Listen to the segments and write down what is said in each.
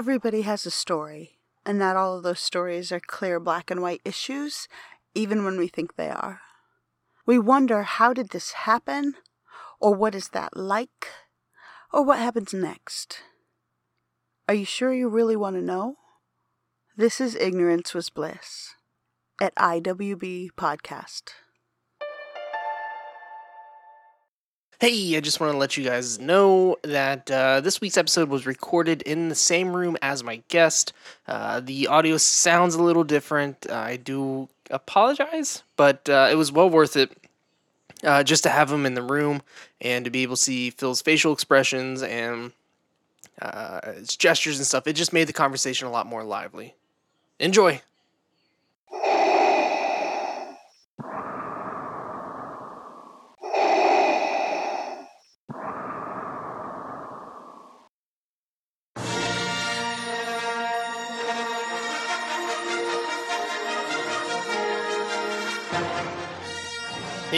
Everybody has a story, and not all of those stories are clear black and white issues, even when we think they are. We wonder how did this happen? Or what is that like? Or what happens next? Are you sure you really want to know? This is Ignorance Was Bliss at IWB Podcast. Hey, I just want to let you guys know that uh, this week's episode was recorded in the same room as my guest. Uh, the audio sounds a little different. I do apologize, but uh, it was well worth it uh, just to have him in the room and to be able to see Phil's facial expressions and uh, his gestures and stuff. It just made the conversation a lot more lively. Enjoy.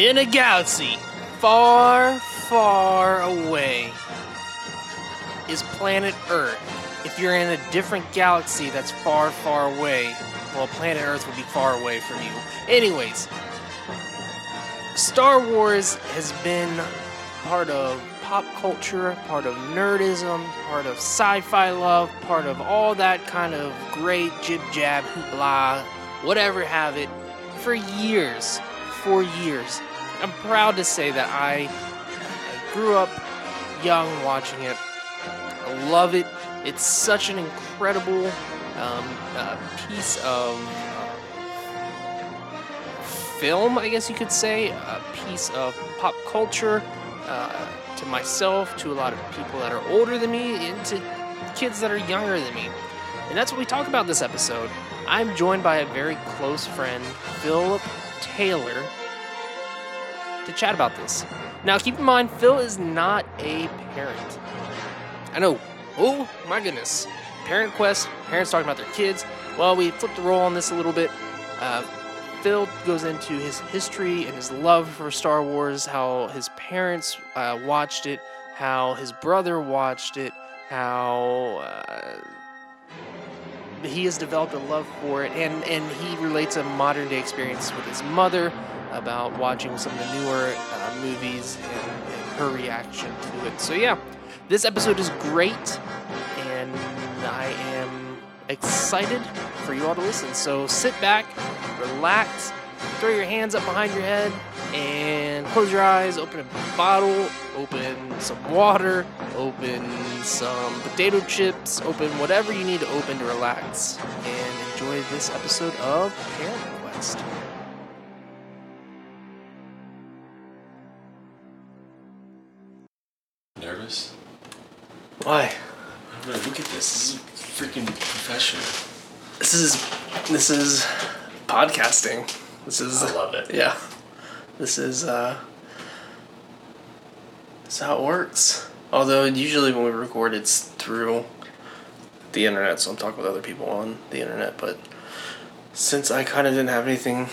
In a galaxy far, far away is planet Earth. If you're in a different galaxy that's far, far away, well, planet Earth will be far away from you. Anyways, Star Wars has been part of pop culture, part of nerdism, part of sci fi love, part of all that kind of great jib jab, hoopla, whatever have it, for years. For years. I'm proud to say that I, I grew up young watching it. I love it. It's such an incredible um, uh, piece of uh, film, I guess you could say, a piece of pop culture uh, to myself, to a lot of people that are older than me, and to kids that are younger than me. And that's what we talk about this episode. I'm joined by a very close friend, Philip Taylor, to chat about this. Now, keep in mind, Phil is not a parent. I know. Oh my goodness. Parent Quest, parents talking about their kids. Well, we flipped the role on this a little bit. Uh, Phil goes into his history and his love for Star Wars, how his parents uh, watched it, how his brother watched it, how uh, he has developed a love for it, and, and he relates a modern day experience with his mother about watching some of the newer uh, movies and, and her reaction to it. So, yeah, this episode is great, and I am excited for you all to listen. So, sit back, relax, throw your hands up behind your head, and close your eyes. Open a bottle, open some water, open some potato chips, open whatever you need to open to relax, and enjoy this episode of Parent Quest. Why? I don't know, look at this. This is freaking professional. This is this is podcasting. This is I love it. yeah. This is uh this is how it works. Although usually when we record it's through the internet, so I'm talking with other people on the internet, but since I kinda didn't have anything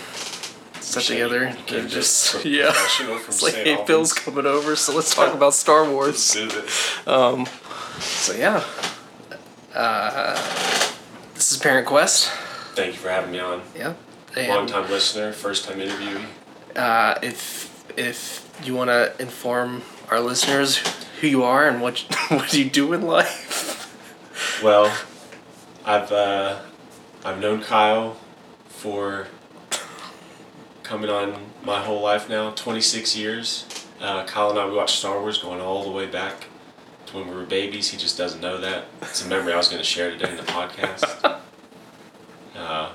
set Shane, together, can't just yeah. It's like hey Phil's coming over, so let's talk about Star Wars. Let's do this. Um, so yeah, uh, this is Parent Quest. Thank you for having me on. Yeah, Long time listener, first time interviewee. uh, if if you want to inform our listeners who you are and what what you do in life, Well, I've uh, I've known Kyle for coming on my whole life now, 26 years. Uh, Kyle and I we watched Star Wars going all the way back to when we were babies. He just doesn't know that. It's a memory I was going to share today in the podcast. Uh,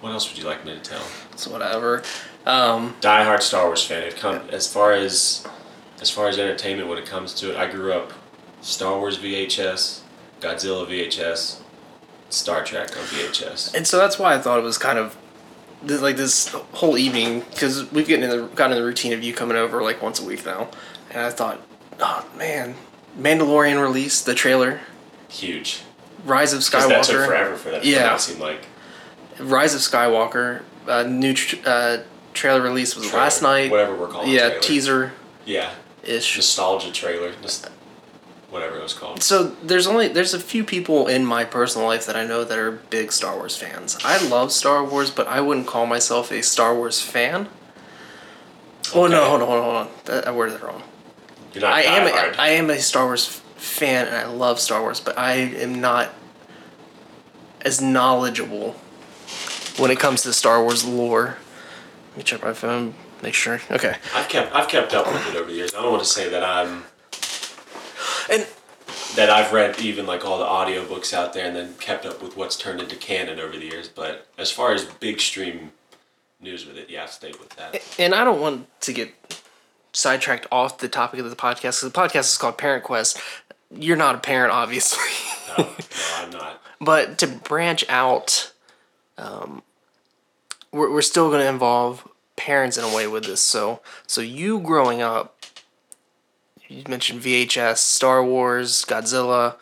what else would you like me to tell? so whatever. Um, diehard Star Wars fan. It come as far as as far as entertainment when it comes to it. I grew up Star Wars VHS, Godzilla VHS, Star Trek on VHS. and so that's why I thought it was kind of like this whole evening because we've gotten in the gotten in the routine of you coming over like once a week now, and I thought, oh man, Mandalorian release, the trailer, Huge. Rise of Skywalker. that took forever for that Yeah. Seemed like Rise of Skywalker, uh, new tr- uh, trailer release was trailer, last night. Whatever we're calling. yeah, trailer. teaser Yeah. ish. Nostalgia trailer. Just whatever. it was called. So there's only there's a few people in my personal life that I know that are big Star Wars fans. I love Star Wars, but I wouldn't call myself a Star Wars fan. Oh no, Okay. hold on, hold on, hold on. That, I worded that wrong. You're not I am a, I am a Star Wars fan and I love Star Wars, but I am not as knowledgeable when it comes to Star Wars lore. Let me check my phone, make sure. Okay. I've kept I've kept up with it over the years. I don't want to say that I'm And that I've read even like all the audiobooks out there and then kept up with what's turned into canon over the years. But as far as big stream news with it, yeah, I've stayed with that. and I don't want to get sidetracked off the topic of the podcast because the podcast is called Parent Quest. You're not a parent, obviously, No, no, I'm not. but to branch out, um, we're we're still going to involve parents in a way with this. So so you growing up, you mentioned VHS, Star Wars, Godzilla.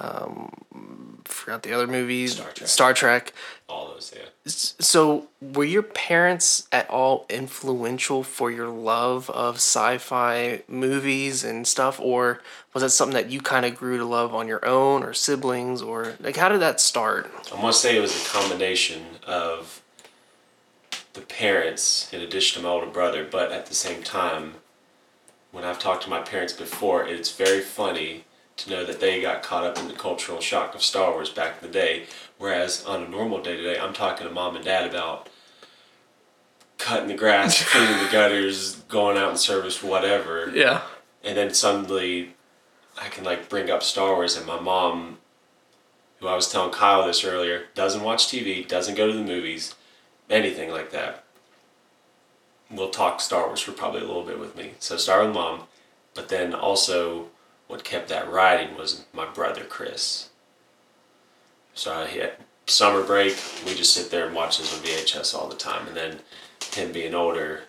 Um, forgot the other movies. Star Trek. Star Trek. All those, yeah. So, were your parents at all influential for your love of sci-fi movies and stuff, or was that something that you kind of grew to love on your own, or siblings, or like how did that start? I must say it was a combination of the parents in addition to my older brother, but at the same time, when I've talked to my parents before, it's very funny to know that they got caught up in the cultural shock of Star Wars back in the day, whereas on a normal day to day, I'm talking to mom and dad about cutting the grass, cleaning the gutters, going out in service, whatever Yeah, and then suddenly I can like bring up Star Wars and my mom who I was telling Kyle this earlier doesn't watch TV, doesn't go to the movies, anything like that. We'll talk Star Wars for probably a little bit with me. So Star with mom, but then also what kept that riding was my brother Chris. So I hit summer break, we just sit there and watch this on VHS all the time, and then him being older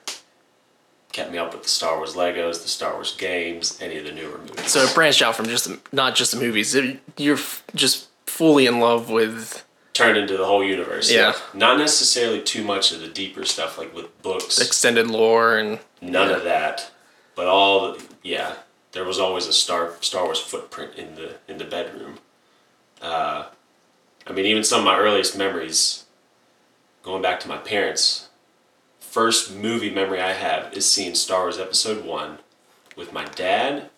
kept me up with the Star Wars Legos, the Star Wars games, any of the newer movies. so it branched out from just the, not just the movies. It, you're f- just fully in love with turned into the whole universe. Yeah. Not necessarily too much of the deeper stuff like with books. extended lore and None yeah. of that. But all the, yeah, there was always a Star Star Wars footprint in the in the bedroom. Uh, I mean, even some of my earliest memories, going back to my parents, first movie memory I have is seeing Star Wars Episode One with my dad,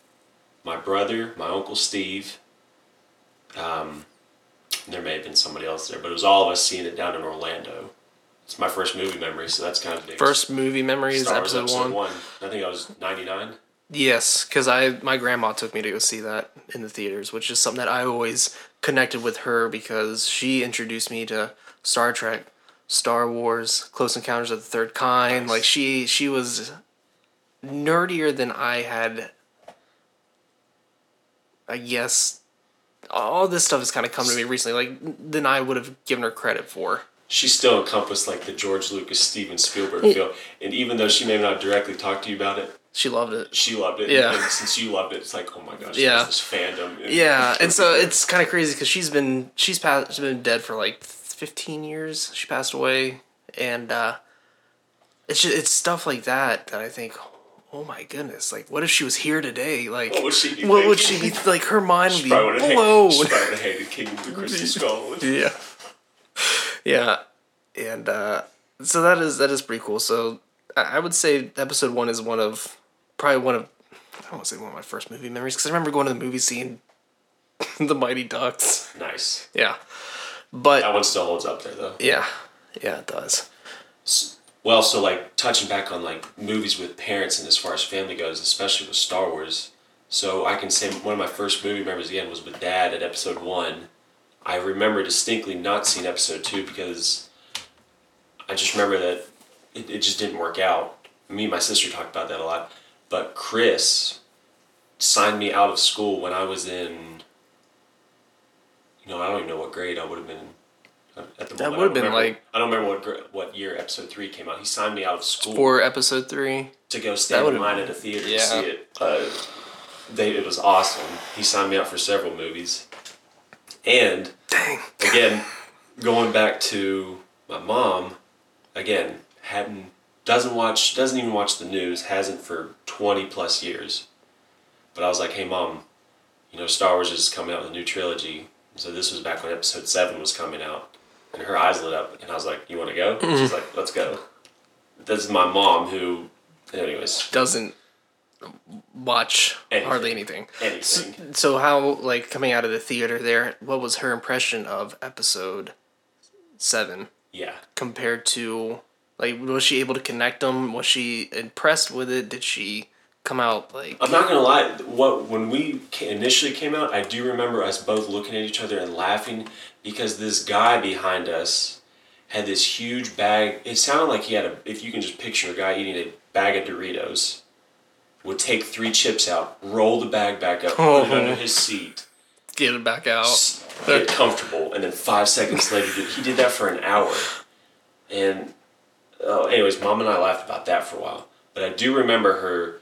my brother, my uncle Steve. Um, there may have been somebody else there, but it was all of us seeing it down in Orlando. It's my first movie memory, so that's kind of big. first movie memory is Star Wars episode, one. I think I was 99. Yes, because I my grandma took me to go see that in the theaters, which is something that I always connected with her because she introduced me to Star Trek, Star Wars, Close Encounters of the Third Kind. Nice. Like she she was nerdier than I had. I guess all this stuff has kind of come to me recently, like than I would have given her credit for. She still encompassed like the George Lucas, Steven Spielberg Yeah. feel. And even though she may not directly talk to you about it, She loved it. she loved it. Yeah. And since you loved it, it's like, oh my gosh, Yeah. this fandom. Yeah, and so it's kind of crazy because she's been she's passed she's been dead for like fifteen years. She passed away, and uh, it's just, it's stuff like that that I think, oh my goodness, like what if she was here today? Like What would she be what would she be like? Her mind would be Probably would have blown. hated, she probably would have hated Kingdom of the Crystal Skull. yeah, yeah, and uh, so that is that is pretty cool. So I would say episode one is one of probably one of I don't want to say one of my first movie memories because I remember going to the movie seeing the Mighty Ducks. Nice. Yeah. But That one still holds up there though. yeah, yeah, it does. Well, so like touching back on like movies with parents and as far as family goes, especially with Star Wars. So I can say one of my first movie memories again was with Dad at Episode One. I remember distinctly not seeing Episode Two because I just remember that it, it just didn't work out. Me and my sister talked about that a lot, but Chris signed me out of school when I was in. You know, I don't even know what grade I would have been. in At the That moment. I would have been remember- like- I don't remember what what year episode three came out. He signed me out of school For episode three. to go That stand in line at a theater yeah. to see it. Uh, they, it was awesome. He signed me up for several movies, and Dang. again, going back to my mom, again hadn't doesn't watch doesn't even watch the news hasn't for twenty plus years. But I was like, hey mom, you know, Star Wars is coming out with a new trilogy. So this was back when Episode Seven was coming out, and her eyes lit up, and I was like, "You want to go?" She's like, "Let's go." This is my mom, who, anyways, Doesn't watch Anything. hardly anything. So, anything. so how like coming out of the theater there? What was her impression of episode seven Yeah. compared to like was she able to connect them? Was she impressed with it? Did she come out like I'm not gonna lie. What when we initially came out, I do remember us both looking at each other and laughing because this guy behind us had this huge bag. It sounded like he had a. If you can just picture a guy eating a bag of Doritos, would take three chips out, roll the bag back up, put it under oh. his seat, get it back out? get comfortable, and then five seconds later, he did that for an hour. And oh, anyways, mom and I laughed about that for a while. But I do remember her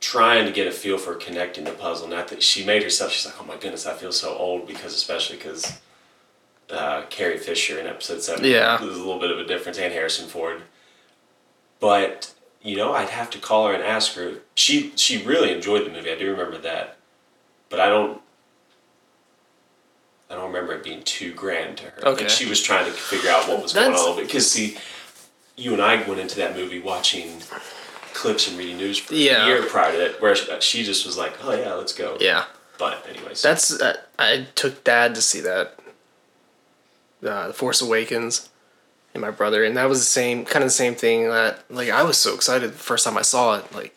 trying to get a feel for connecting the puzzle. Not that she made herself. She's like, oh my goodness, I feel so old because especially because uh, Carrie Fisher in episode seven. Yeah. there's a little bit of a difference, and Harrison Ford. But you know, I'd have to call her and ask her. She she really enjoyed the movie. I do remember that, but I don't. I don't remember it being too grand to her. Okay. Like she was trying to figure out what was going on because see, you and I went into that movie watching clips and reading news for Yeah. a year prior to that, where she- just was like, "Oh yeah, let's go." Yeah. But anyways, That's uh, I took dad to see that. Uh, the Force Awakens, and my brother, and that was the same kind of the same thing. That like I was so excited the first time I saw it. Like,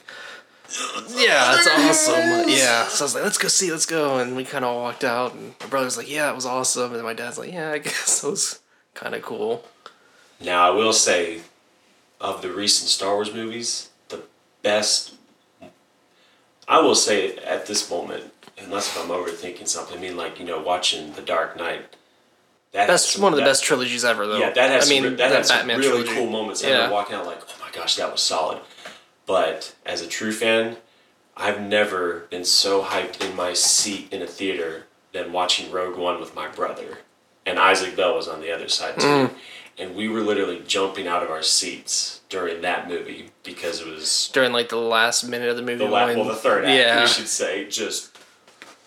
yeah, that's awesome. Yeah, so I was like, let's go see, let's go, and we kind of walked out, and my brother was like, yeah, it was awesome, and my dad's like, yeah, I guess it was kind of cool. Now I will say, of the recent Star Wars movies, the best. I will say at this moment, unless if I'm overthinking something, I mean like you know watching The Dark Knight. That That's some- one of the that- best trilogies ever, though. Yeah, that has I mean, some, that, has some really trilogy. cool moments. I Yeah. remember walking out like, oh my gosh, that was solid. But as a true fan, I've never been so hyped in my seat in a theater than watching Rogue One with my brother. And Isaac Bell was on the other side too. Mm. And we were literally jumping out of our seats during that movie because it was during like the last minute of the movie. the la- well the third act, Yeah, we should say, just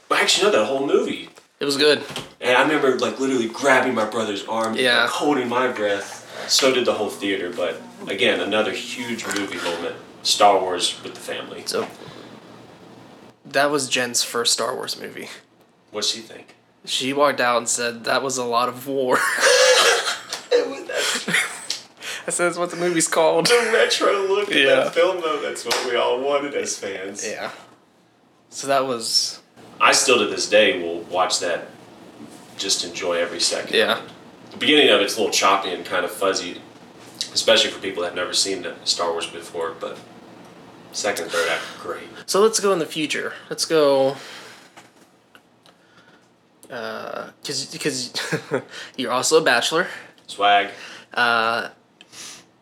well, actually no that whole movie. it was good. And I remember like literally grabbing my brother's arm, Yeah. like, holding my breath. So did the whole theater, but again, another huge movie moment. Star Wars with the family. So that was Jen's first Star Wars movie. What's she think? She walked out and said that was a lot of war. I said that's what the movie's called. The retro look at Yeah. that film, though, that's what we all wanted as fans. Yeah. So that was I still to this day will watch that, just enjoy every second. yeah. The beginning of it's a little choppy and kind of fuzzy, especially for people that have never seen the Star Wars before, but second, third act, great. So let's go in the future. Let's go. Uh, cause, because you're also a bachelor. Swag. Uh,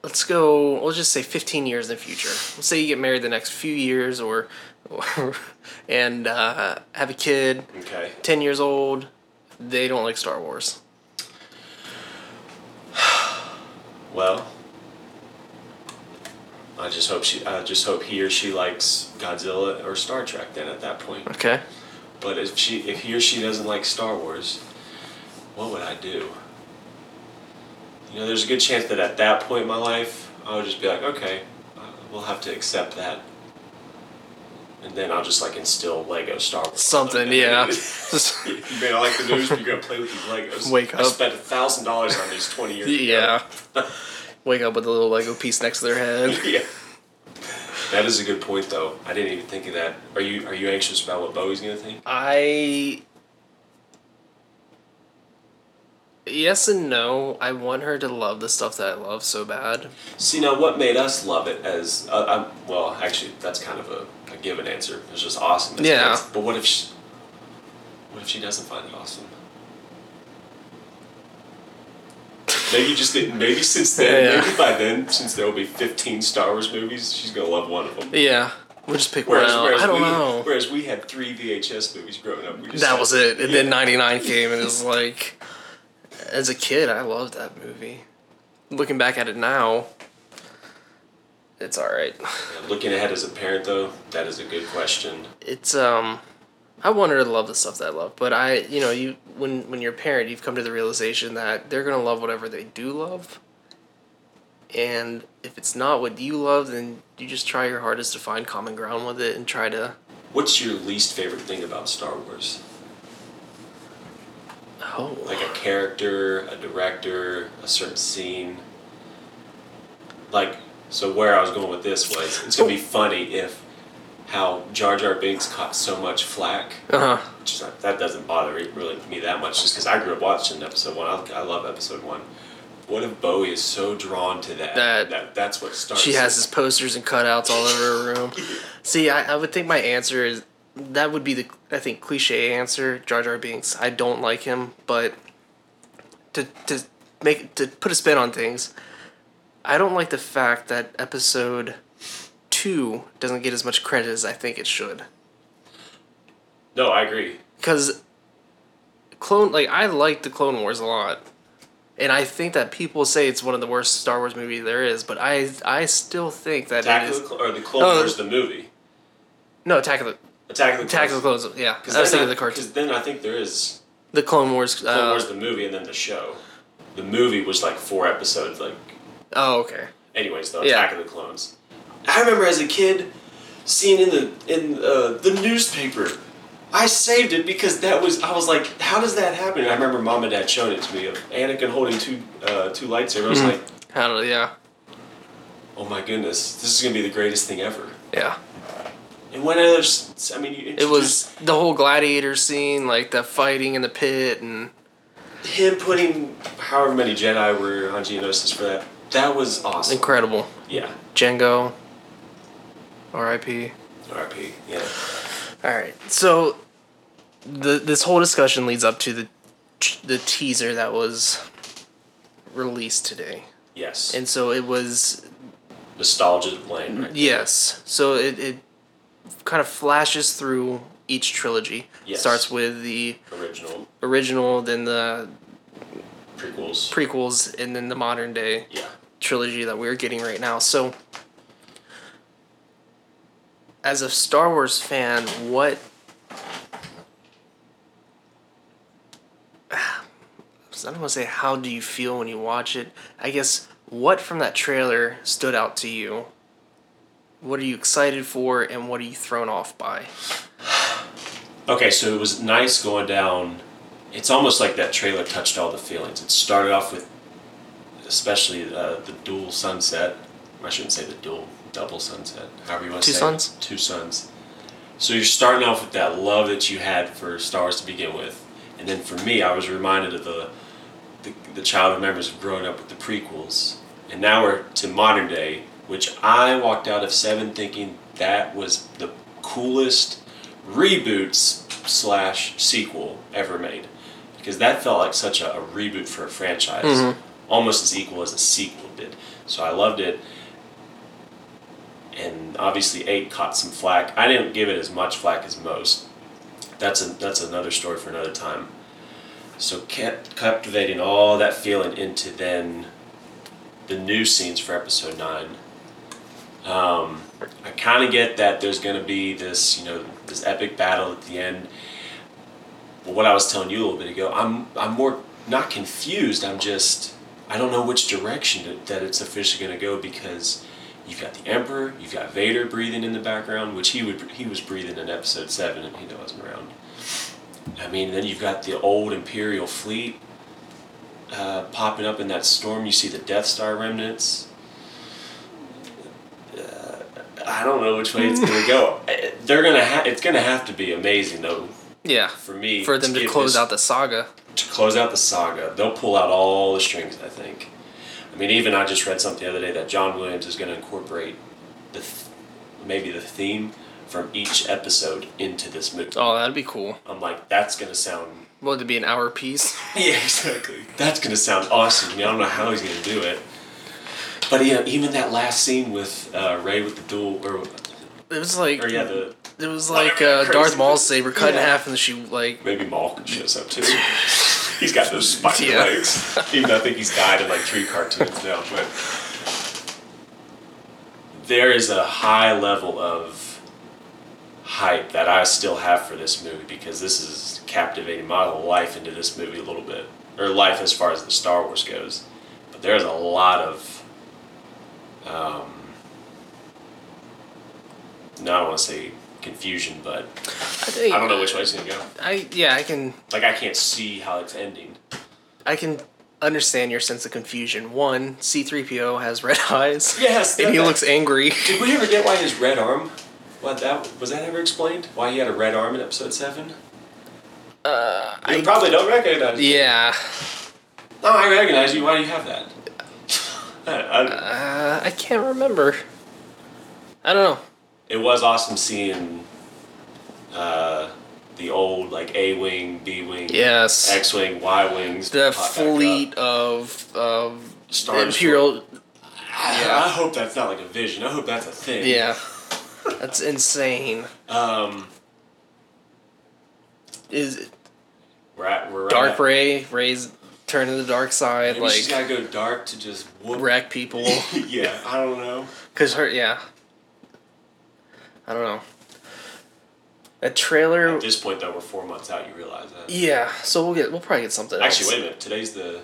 let's go. Let's just say 15 years in the future. Let's say you get married the next few years, or, or and uh, have a kid. Okay. 10 years old. They don't like Star Wars. Well, I just hope she. I just hope he or she likes Godzilla or Star Trek. Then at that point, Okay. but if she, if he or she doesn't like Star Wars, what would I do? You know, there's a good chance that at that point in my life, I would just be like, okay, uh, we'll have to accept that. And then I'll just like instill Lego Star Wars. Something, yeah. you may not like the news, but you're gonna play with these Legos. Wake up. I spent a thousand dollars on these twenty years. ago. Yeah. Wake up with a little Lego piece next to their head. yeah. That is a good point, though. I didn't even think of that. Are you are you anxious about what Bowie's gonna think? I. Yes and no. I want her to love the stuff that I love so bad. See now, what made us love it as uh, um, well? Actually, that's kind of a, a given answer. It's just awesome. as Yeah. kids. But what if she, what if she doesn't find it awesome? Maybe just maybe since then, Yeah. maybe by then, since there will be fifteen Star Wars movies, she's gonna love one of them. Yeah. We'll just pick Whereas, one out. whereas I don't we, know. Whereas we had three VHS movies growing up. We just That had- was it. And yeah. then 99 came and it was like. As a kid, I loved that movie. Looking back at it now, it's alright. Yeah, Looking ahead as a parent, though, that is a good question. It's, um. I want her to love the stuff that I love, but I, you know, you when when you're a parent, you've come to the realization that they're gonna love whatever they do love. And if it's not what you love, then you just try your hardest to find common ground with it and try to. What's your least favorite thing about Star Wars? Oh, Like a character, a director, a certain scene. Like, so where I was going with this was it's gonna be funny if how Jar Jar Binks caught so much flack. uh huh. Which not, that doesn't bother me- really me that much, just because I grew up watching episode one. I, I love episode one. What if Bowie is so drawn to that? That- that's what starts. She has his posters and cutouts all over her room. See, I, I would think my answer is that would be the I think cliche answer. Jar Jar Binks. I don't like him, but to to make to put a spin on things, I don't like the fact that episode two doesn't get as much credit as I think it should. No, I agree. Because clone like I like the Clone Wars a lot. And I think that people say it's one of the worst Star Wars movies there is, but I I still think that Attack it of is the Cl- or the Clone Wars, the movie. no Attack of the Attack of the Attack of the Clones. Yeah, Because I was then, thinking of the cartoon. Because then I think there is The Clone Wars. Clone Uh, Wars, the movie, and then the show. The movie was like four episodes. Like, oh, okay. anyways, Yeah. Attack of the Clones. I remember as a kid seeing in the in uh, the newspaper. I saved it because that was I was like, how does that happen? And I remember mom and dad showing it to me of Anakin holding two uh, two lightsabers. I was Mhm. like, How do yeah oh my goodness, this is gonna be the greatest thing ever. yeah. And when others, I mean, you It was the whole gladiator scene, like the fighting in the pit, and him putting however many Jedi were on Geonosis for that. That was awesome. incredible. Yeah. Jango. R.I.P. RP. Yeah. All right, so the this whole discussion leads up to the the teaser that was released today, Yes. and so it was nostalgia playing. Right? yes, so it it kind of flashes through each trilogy. Yes. Starts with the Original original, then the prequels. prequels, and then the modern day yeah. trilogy that we're getting right now. So, as a Star Wars fan, what I don't want to say how do you feel when you watch it. I guess what from that trailer stood out to you. What are you excited for, and what are you thrown off by? Okay, so it was nice going down. It's almost like that trailer touched all the feelings. It started off with, especially uh, the dual sunset. I shouldn't say the dual, double sunset. However you want to Two say suns? it. Two suns. So you're starting off with that love that you had for Star Wars to begin with, and then for me, I was reminded of the the, the childhood memories of growing up with the prequels, and now we're to modern day, which I walked out of seven thinking that was the coolest reboots slash sequel ever made, because that felt like such a, a reboot for a franchise, Mhm. almost as equal as a sequel did. So I loved it. And obviously, eight caught some flack. I didn't give it as much flack as most. That's a that's another story for another time. So kept captivating all that feeling into then the new scenes for episode nine. Um, I kind of get that there's going to be this, you know, this epic battle at the end. But what I was telling you a little bit ago, I'm I'm more not confused. I'm just I don't know which direction that- it's officially going to go because you've got the Emperor, you've got Vader breathing in the background, which he would he was breathing in Episode Seven, and he wasn't around. I mean, then you've got the old Imperial fleet uh, popping up in that storm. You see the Death Star remnants. I don't know which way it's gonna go. Uh, They're gonna ha- It's gonna have to be amazing though Yeah, for me. for them to give close this- out the saga. to close out the saga. They'll pull out all the strings. I think. I mean, even I just read something the other day that John Williams is going to incorporate the th- maybe the theme from each episode into this movie. Oh, that'd be cool. I'm like, that's going to sound Would it be an hour piece? yeah, exactly. That's gonna sound awesome. I, mean, I don't know how he's gonna do it. But yeah, even that last scene with uh, Rey with the dual, or, It was like or yeah, the it was like uh, Darth Maul's saber cut in half, and she like maybe Maul can shows up too. he's got those spiky Yeah. legs. Even though I think he's died in like three cartoons now, but there is a high level of hype that I still have for this movie because this is captivating my life into this movie a little bit, or life as far as the Star Wars goes. But there's a lot of, um, no, I don't want to say confusion, but I, think, I don't know which way it's gonna go. I yeah, I can Like I can't see how it's ending. I can understand your sense of confusion. One, C3PO has red eyes. Yes, and he that- looks angry. Did we ever get why his red arm? What that was that ever explained? Why he had a red arm in episode seven? Uh, You I, probably don't recognize. me. yeah, No, I recognize you. Why do you have that? I, I, uh, I can't remember. I don't know. it was awesome seeing uh, the old like A wing, B wing, Yes. X wing, Y wings. The fleet of of Star Imperial. I, I hope that's not like a vision. I hope that's a thing. Yeah, that's insane. Um, Is we're at we're Dark at, Rey Rey's turn to the dark side Maybe she's like gotta go dark to just whoop. wreck people? yeah, I don't know. Cause her yeah. I don't know. That trailer. At this point, though, we're four months out. You realize that? Yeah, so we'll get we'll probably get something. Actually, else. wait a minute. Today's the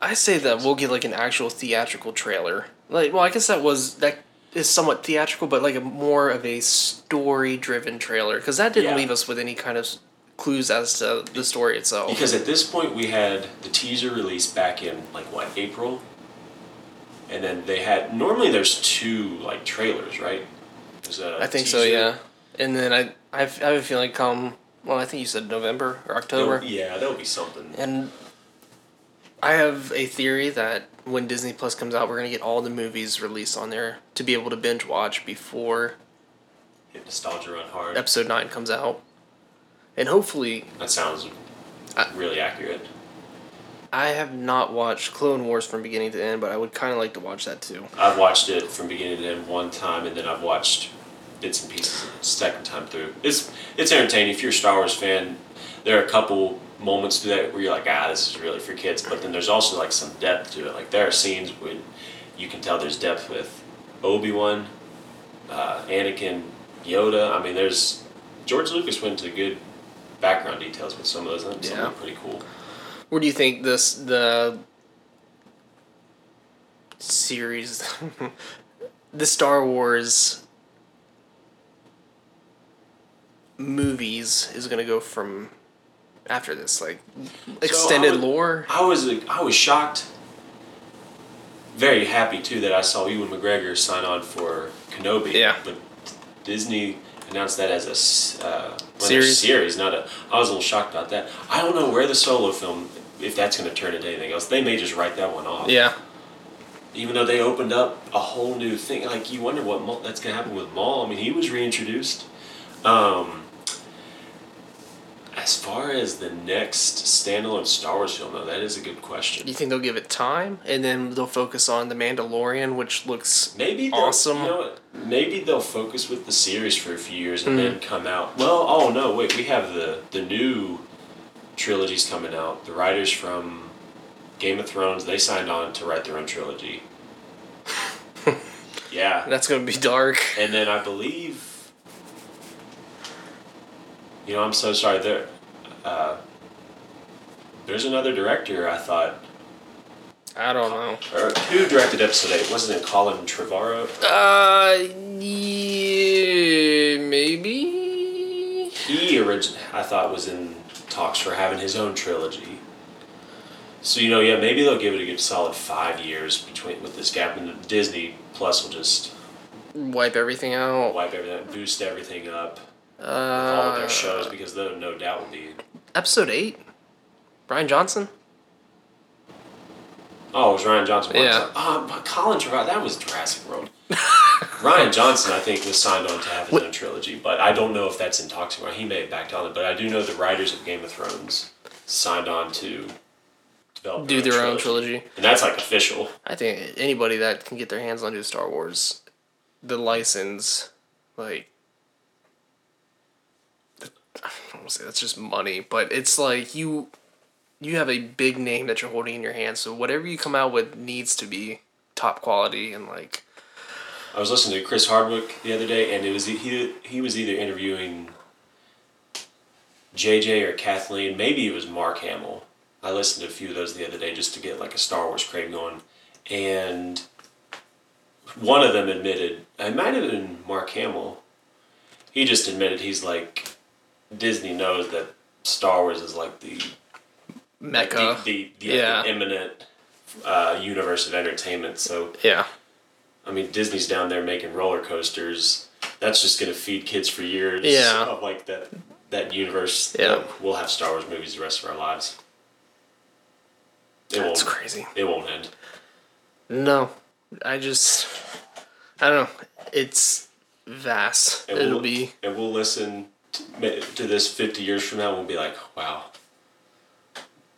I say that we'll get like an actual theatrical trailer. Like, well, I guess that was that is somewhat theatrical, but like a more of a story-driven trailer because that didn't Yeah. leave us with any kind of clues as to the story itself. because at this point we had the teaser released back in like what April, and then they had normally there's two like trailers, right? I think so, yeah. And then I I have a feeling come well, I think you said November or October. There'll- yeah, there'll be something. And I have a theory that when Disney Plus comes out, we're gonna get all the movies released on there to be able to binge watch before Hit nostalgia run hard. Episode Nine comes out, and hopefully, That sounds I- really accurate. I have not watched Clone Wars from beginning to end, but I would kind of like to watch that too. I've watched it from beginning to end one time, and then I've watched bits and pieces a second time through. It's it's entertaining. If you're a Star Wars fan, there are a couple moments to that where you're like, ah, this is really for kids. But then there's also like some depth to it. Like there are scenes where you can tell there's depth with Obi Wan, uh, Anakin, Yoda. I mean, there's George Lucas went into good background details with some of those. Some Yeah. are pretty cool. Where do you think this the series, the Star Wars movies is gonna go from after this? Like extended would- lore. I was I was shocked, very happy too that I saw Ewan McGregor sign on for Kenobi. Yeah. But Disney announced that as a uh, Series. Series, not a. I was a little shocked about that. I don't know where the solo film, if that's going to turn into anything else. They may just write that one off. Yeah. Even though they opened up a whole new thing, like you wonder what Maul, that's going to happen with Maul. I mean, he was reintroduced. Um, as far as the next standalone Star Wars film, though, that is a good question. Do you think they'll give it time and then they'll focus on the Mandalorian, which looks Maybe Awesome. You know what? Maybe they'll focus with the series for a few years and then come out. Well, oh no, wait, we have the the new trilogies coming out. The writers from Game of Thrones they signed on to write their own trilogy. yeah, that's gonna be dark. and then I believe. You know, I'm so sorry. There, uh, there's another director. I thought, I don't know. or who directed episode eight? Wasn't it Colin Trevorrow? Uh, yeah, maybe. he origin I thought was in talks for having his own trilogy. So you know, yeah, maybe they'll give it a good solid five years between with this gap, and Disney Plus will just Wipe everything out. wipe everything, boost everything up with all of Uh, their shows because there no doubt will be. episode eight. Brian Johnson. Oh, it was Rian Johnson. Yeah. Uh, but Colin Trevorrow, that was Jurassic World. Rian Johnson, I think, was signed on to have his What- own trilogy, but I don't know if that's in talks anymore. He may have backed on it, but I do know the writers of Game of Thrones signed on to develop Do their own trilogy. and that's like official. I think anybody that can get their hands onto Star Wars, the license, like, I don't want to say that's just money, but it's like you, you have a big name that you're holding in your hand. So whatever you come out with needs to be top quality and like, I was listening to Chris Hardwick the other day, and it was he he was either interviewing JJ or Kathleen, maybe it was Mark Hamill. I listened to a few of those the other day just to get like a Star Wars crave going, and one of them admitted it might have been Mark Hamill. He just admitted he's like Disney knows that Star Wars is like the Mecca. like the, the, the, Yeah. the imminent uh, universe of entertainment. So yeah. I mean, Disney's down there making roller coasters. That's just gonna feed kids for years. Yeah. Of like that that universe. Yeah. that We'll have Star Wars movies the rest of our lives. It That's won't. crazy. It won't end. No, I just, I don't know. It's vast. And It'll we'll, be. And we'll listen to, to this fifty years from now. We'll be like, wow.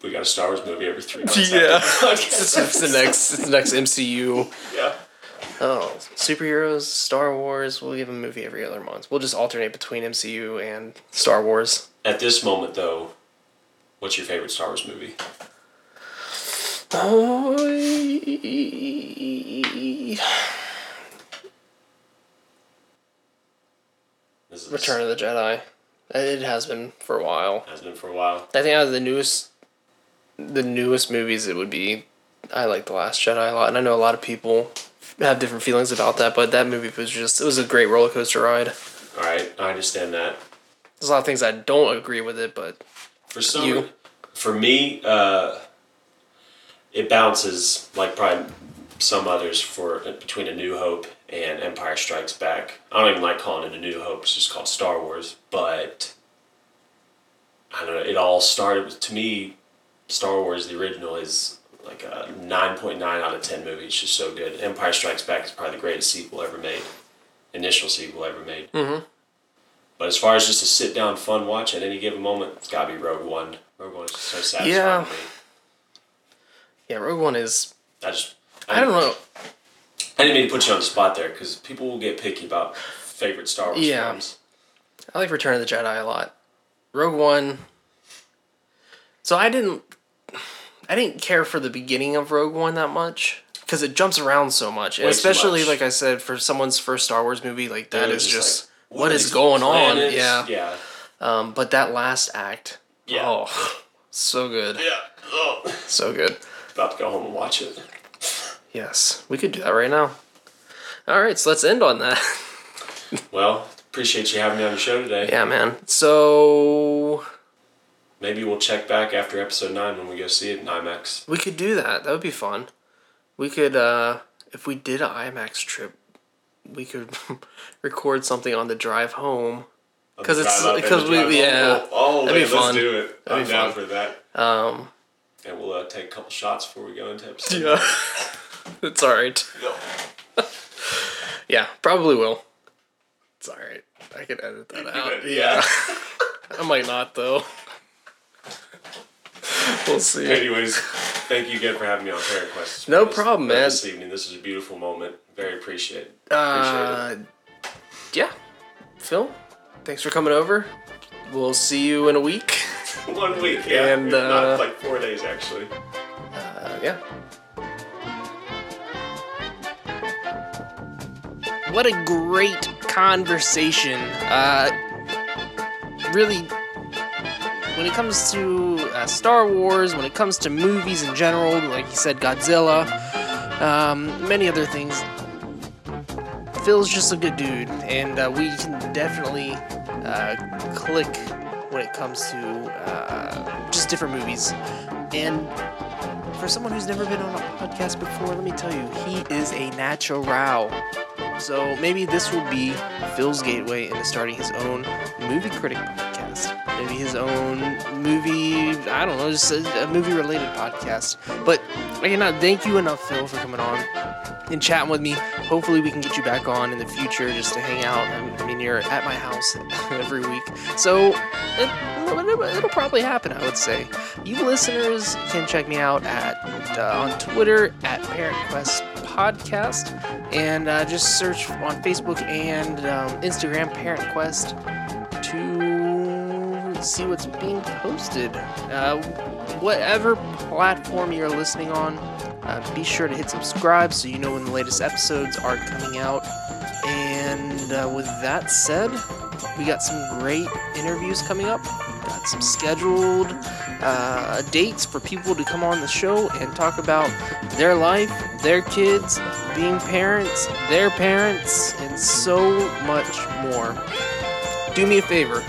We got a Star Wars movie every three months. after Yeah. the podcast. It's, it's the next. It's the next MCU. yeah. Oh, superheroes, Star Wars. We'll give a movie every other month. We'll just alternate between MCU and Star Wars. At this moment, though, what's your favorite Star Wars movie? Return of the Jedi. It has been for a while. has been for a while. I think out of the newest, the newest movies, it would be. I like the Last Jedi a lot, and I know a lot of people have different feelings about that. But that movie was just it was a great roller coaster ride. All right, I understand that. There's a lot of things I don't agree with it, but For some, You? for me, uh, it bounces like probably some others for between A New Hope and Empire Strikes Back. I don't even like calling it A New Hope; it's just called Star Wars. But I don't know. It all started with, to me. Star Wars, the original, is like a nine point nine out of ten movie. It's just so good. Empire Strikes Back is probably the greatest sequel ever made. Initial sequel ever made. Mhm. But as far as just a sit down fun watch at any given moment, it's gotta be Rogue One. Rogue One is just so satisfying Yeah. to me. yeah, Rogue One is. I just I don't know. I didn't mean to put you on the spot there because people will get picky about favorite Star Wars Yeah. films. I like Return of the Jedi a lot. Rogue One. So I didn't. I didn't care for the beginning of Rogue One that much because it jumps around so much, and Way especially much. like I said, for someone's first Star Wars movie, like that is just like, what is going on? Yeah. Yeah. Um, but that last act, Yeah. oh, so good, Yeah. Oh. so good. About to go home and watch it. Yes, we could do that right now. All right, so let's end on that. Well, appreciate you having me on the show today. yeah, man. So Maybe we'll check back after episode nine when we go see it in IMAX. We could do that. That would be fun. We could, uh, if we did an IMAX trip, we could record something on the drive home. 'Cause it's- Drive up and because we- yeah. Oh, That'd be man, fun. let's do it. That'd I'm down fun. for that. Um, And we'll uh, take a couple shots before we go into episode. yeah, it's all right. Yeah, probably will. It's all right. I can edit that out. edit- yeah, I might not though. We'll see. Anyways, thank you again for having me on Parent Quest. No this- problem, man. This evening, this is a beautiful moment. Very appreciate it. Uh, yeah, Phil, thanks for coming over. We'll see you in a week. One week, yeah. And, If not, uh, like four days actually. Uh, yeah. What a great conversation. Uh, really, when it comes to Star Wars, when it comes to movies in general, like you said, Godzilla, um, many other things, Phil's just a good dude, and uh, we can definitely uh, click when it comes to uh, just different movies. And for someone who's never been on a podcast before, let me tell you, he is a natural. Row so maybe this will be Phil's gateway into starting his own movie critic. Maybe his own movie, I don't know, just a, a movie related podcast. But I cannot thank you enough, Phil, for coming on and chatting with me. Hopefully, we can get you back on in the future just to hang out. I mean, you're at my house every week. So it, it'll, it'll probably happen, I would say. You listeners can check me out at uh, on Twitter at Parent Quest Podcast, and uh, just search on Facebook and um, Instagram Parent Quest see what's being posted. Uh, whatever platform you're listening on, uh, be sure to hit subscribe so you know when the latest episodes are coming out. And uh, with that said, we got some great interviews coming up. Got some scheduled uh, dates for people to come on the show and talk about their life, their kids, being parents, their parents, and so much more. Do me a favor.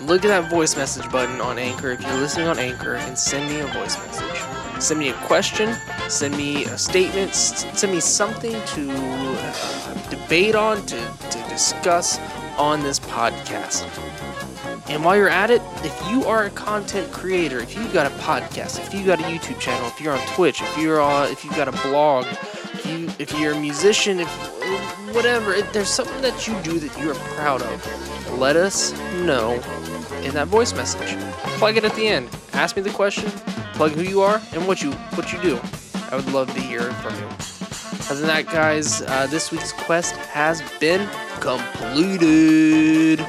Look at that voice message button on Anchor. If you're listening on Anchor and send me a voice message. Send me a question, send me a statement, send me something to uh, debate on, to, to discuss on this podcast. And while you're at it, if you are a content creator, if you've got a podcast, if you've got a YouTube channel, if you're on Twitch, if you're on, if you've got a blog, if you if you're a musician, if whatever, if there's something that you do that you're proud of, let us know in that voice message. Plug it at the end. Ask me the question, plug who you are and what you what you do. I would love to hear from you. Other than that, guys, uh, this week's quest has been completed.